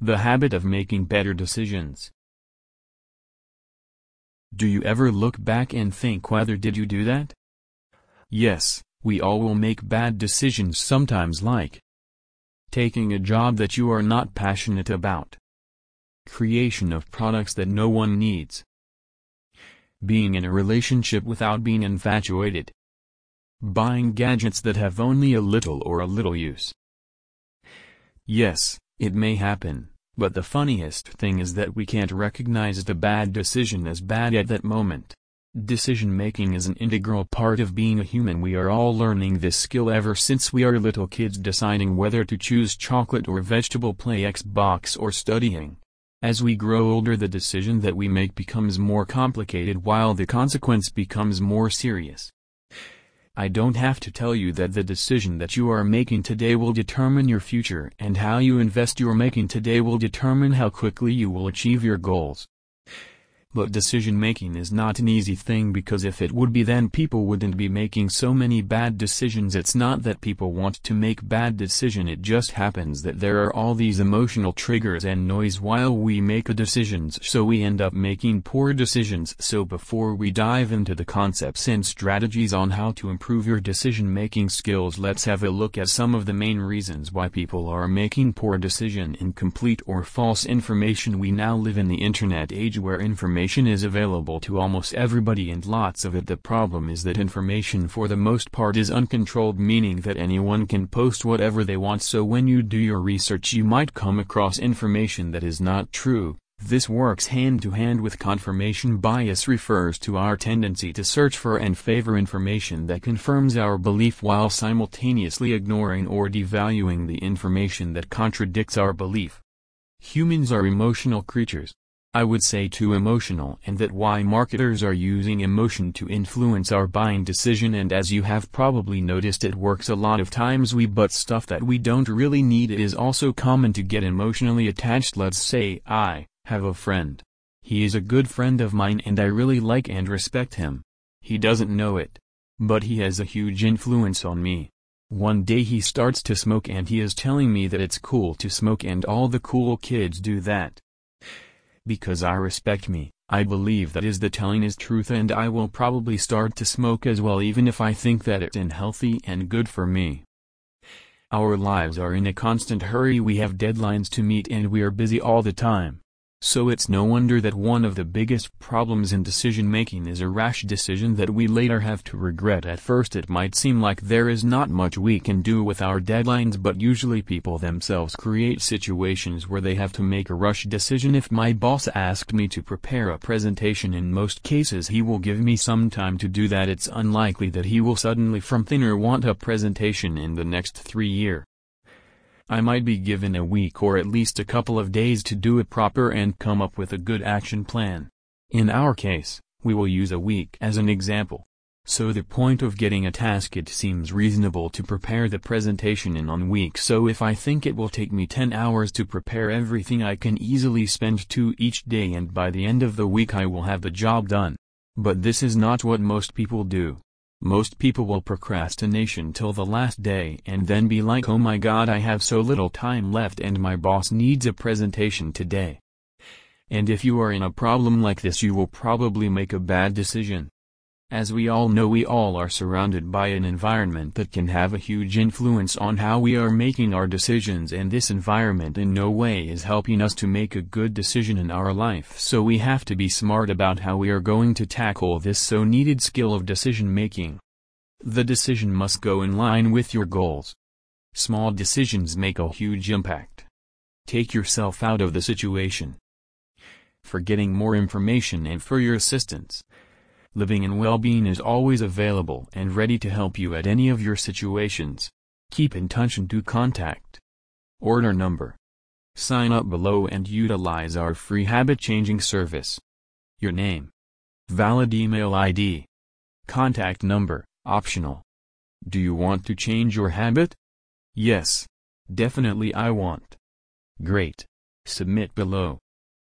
The habit of making better decisions. Do you ever look back and think whether did you do that? Yes, we all will make bad decisions sometimes like taking a job that you are not passionate about, creation of products that no one needs, being in a relationship without being infatuated, buying gadgets that have only a little or a little use. Yes, it may happen, but the funniest thing is that we can't recognize the bad decision as bad at that moment. Decision-making is an integral part of being a human we are all learning this skill ever since we are little kids deciding whether to choose chocolate or vegetable play Xbox or studying. As we grow older the decision that we make becomes more complicated while the consequence becomes more serious. I don't have to tell you that the decision that you are making today will determine your future and how you invest your making today will determine how quickly you will achieve your goals. But decision-making is not an easy thing because if it would be then people wouldn't be making so many bad decisions. It's not that people want to make bad decision it just happens that there are all these emotional triggers and noise while we make decisions. So we end up making poor decisions. So before we dive into the concepts and strategies on how to improve your decision-making skills let's have a look at some of the main reasons why people are making poor decision incomplete or false information. We now live in the internet age where information information is available to almost everybody and lots of it the problem is that information for the most part is uncontrolled meaning that anyone can post whatever they want so when you do your research you might come across information that is not true. This works hand to hand with confirmation bias refers to our tendency to search for and favor information that confirms our belief while simultaneously ignoring or devaluing the information that contradicts our belief. Humans are emotional creatures. I would say too emotional and that why marketers are using emotion to influence our buying decision and as you have probably noticed it works a lot of times we but stuff that we don't really need it is also common to get emotionally attached let's say I have a friend. He is a good friend of mine and I really like and respect him. He doesn't know it. But he has a huge influence on me. One day he starts to smoke and he is telling me that it's cool to smoke and all the cool kids do that because I respect me, I believe that is the telling is truth and I will probably start to smoke as well even if I think that it's unhealthy and good for me. Our lives are in a constant hurry we have deadlines to meet and we are busy all the time. So it's no wonder that one of the biggest problems in decision-making is a rash decision that we later have to regret. At first it might seem like there is not much we can do with our deadlines but usually people themselves create situations where they have to make a rush decision. If my boss asked me to prepare a presentation in most cases he will give me some time to do that. It's unlikely that he will suddenly from thinner want a presentation in the next three year. I might be given a week or at least a couple of days to do it proper and come up with a good action plan. In our case, we will use a week as an example. So the point of getting a task it seems reasonable to prepare the presentation in one week so if I think it will take me 10 hours to prepare everything I can easily spend 2 each day and by the end of the week I will have the job done. But this is not what most people do. Most people will procrastination till the last day and then be like oh my god I have so little time left and my boss needs a presentation today. And if you are in a problem like this you will probably make a bad decision. As we all know we all are surrounded by an environment that can have a huge influence on how we are making our decisions and this environment in no way is helping us to make a good decision in our life so we have to be smart about how we are going to tackle this so needed skill of decision making. The decision must go in line with your goals. Small decisions make a huge impact. Take yourself out of the situation. For getting more information and for your assistance, Living and Well-Being is always available and ready to help you at any of your situations. Keep in touch and do contact. Order number. Sign up below and utilize our free habit-changing service. Your name. Valid email ID. Contact number, optional. Do you want to change your habit? Yes. Definitely I want. Great. Submit below.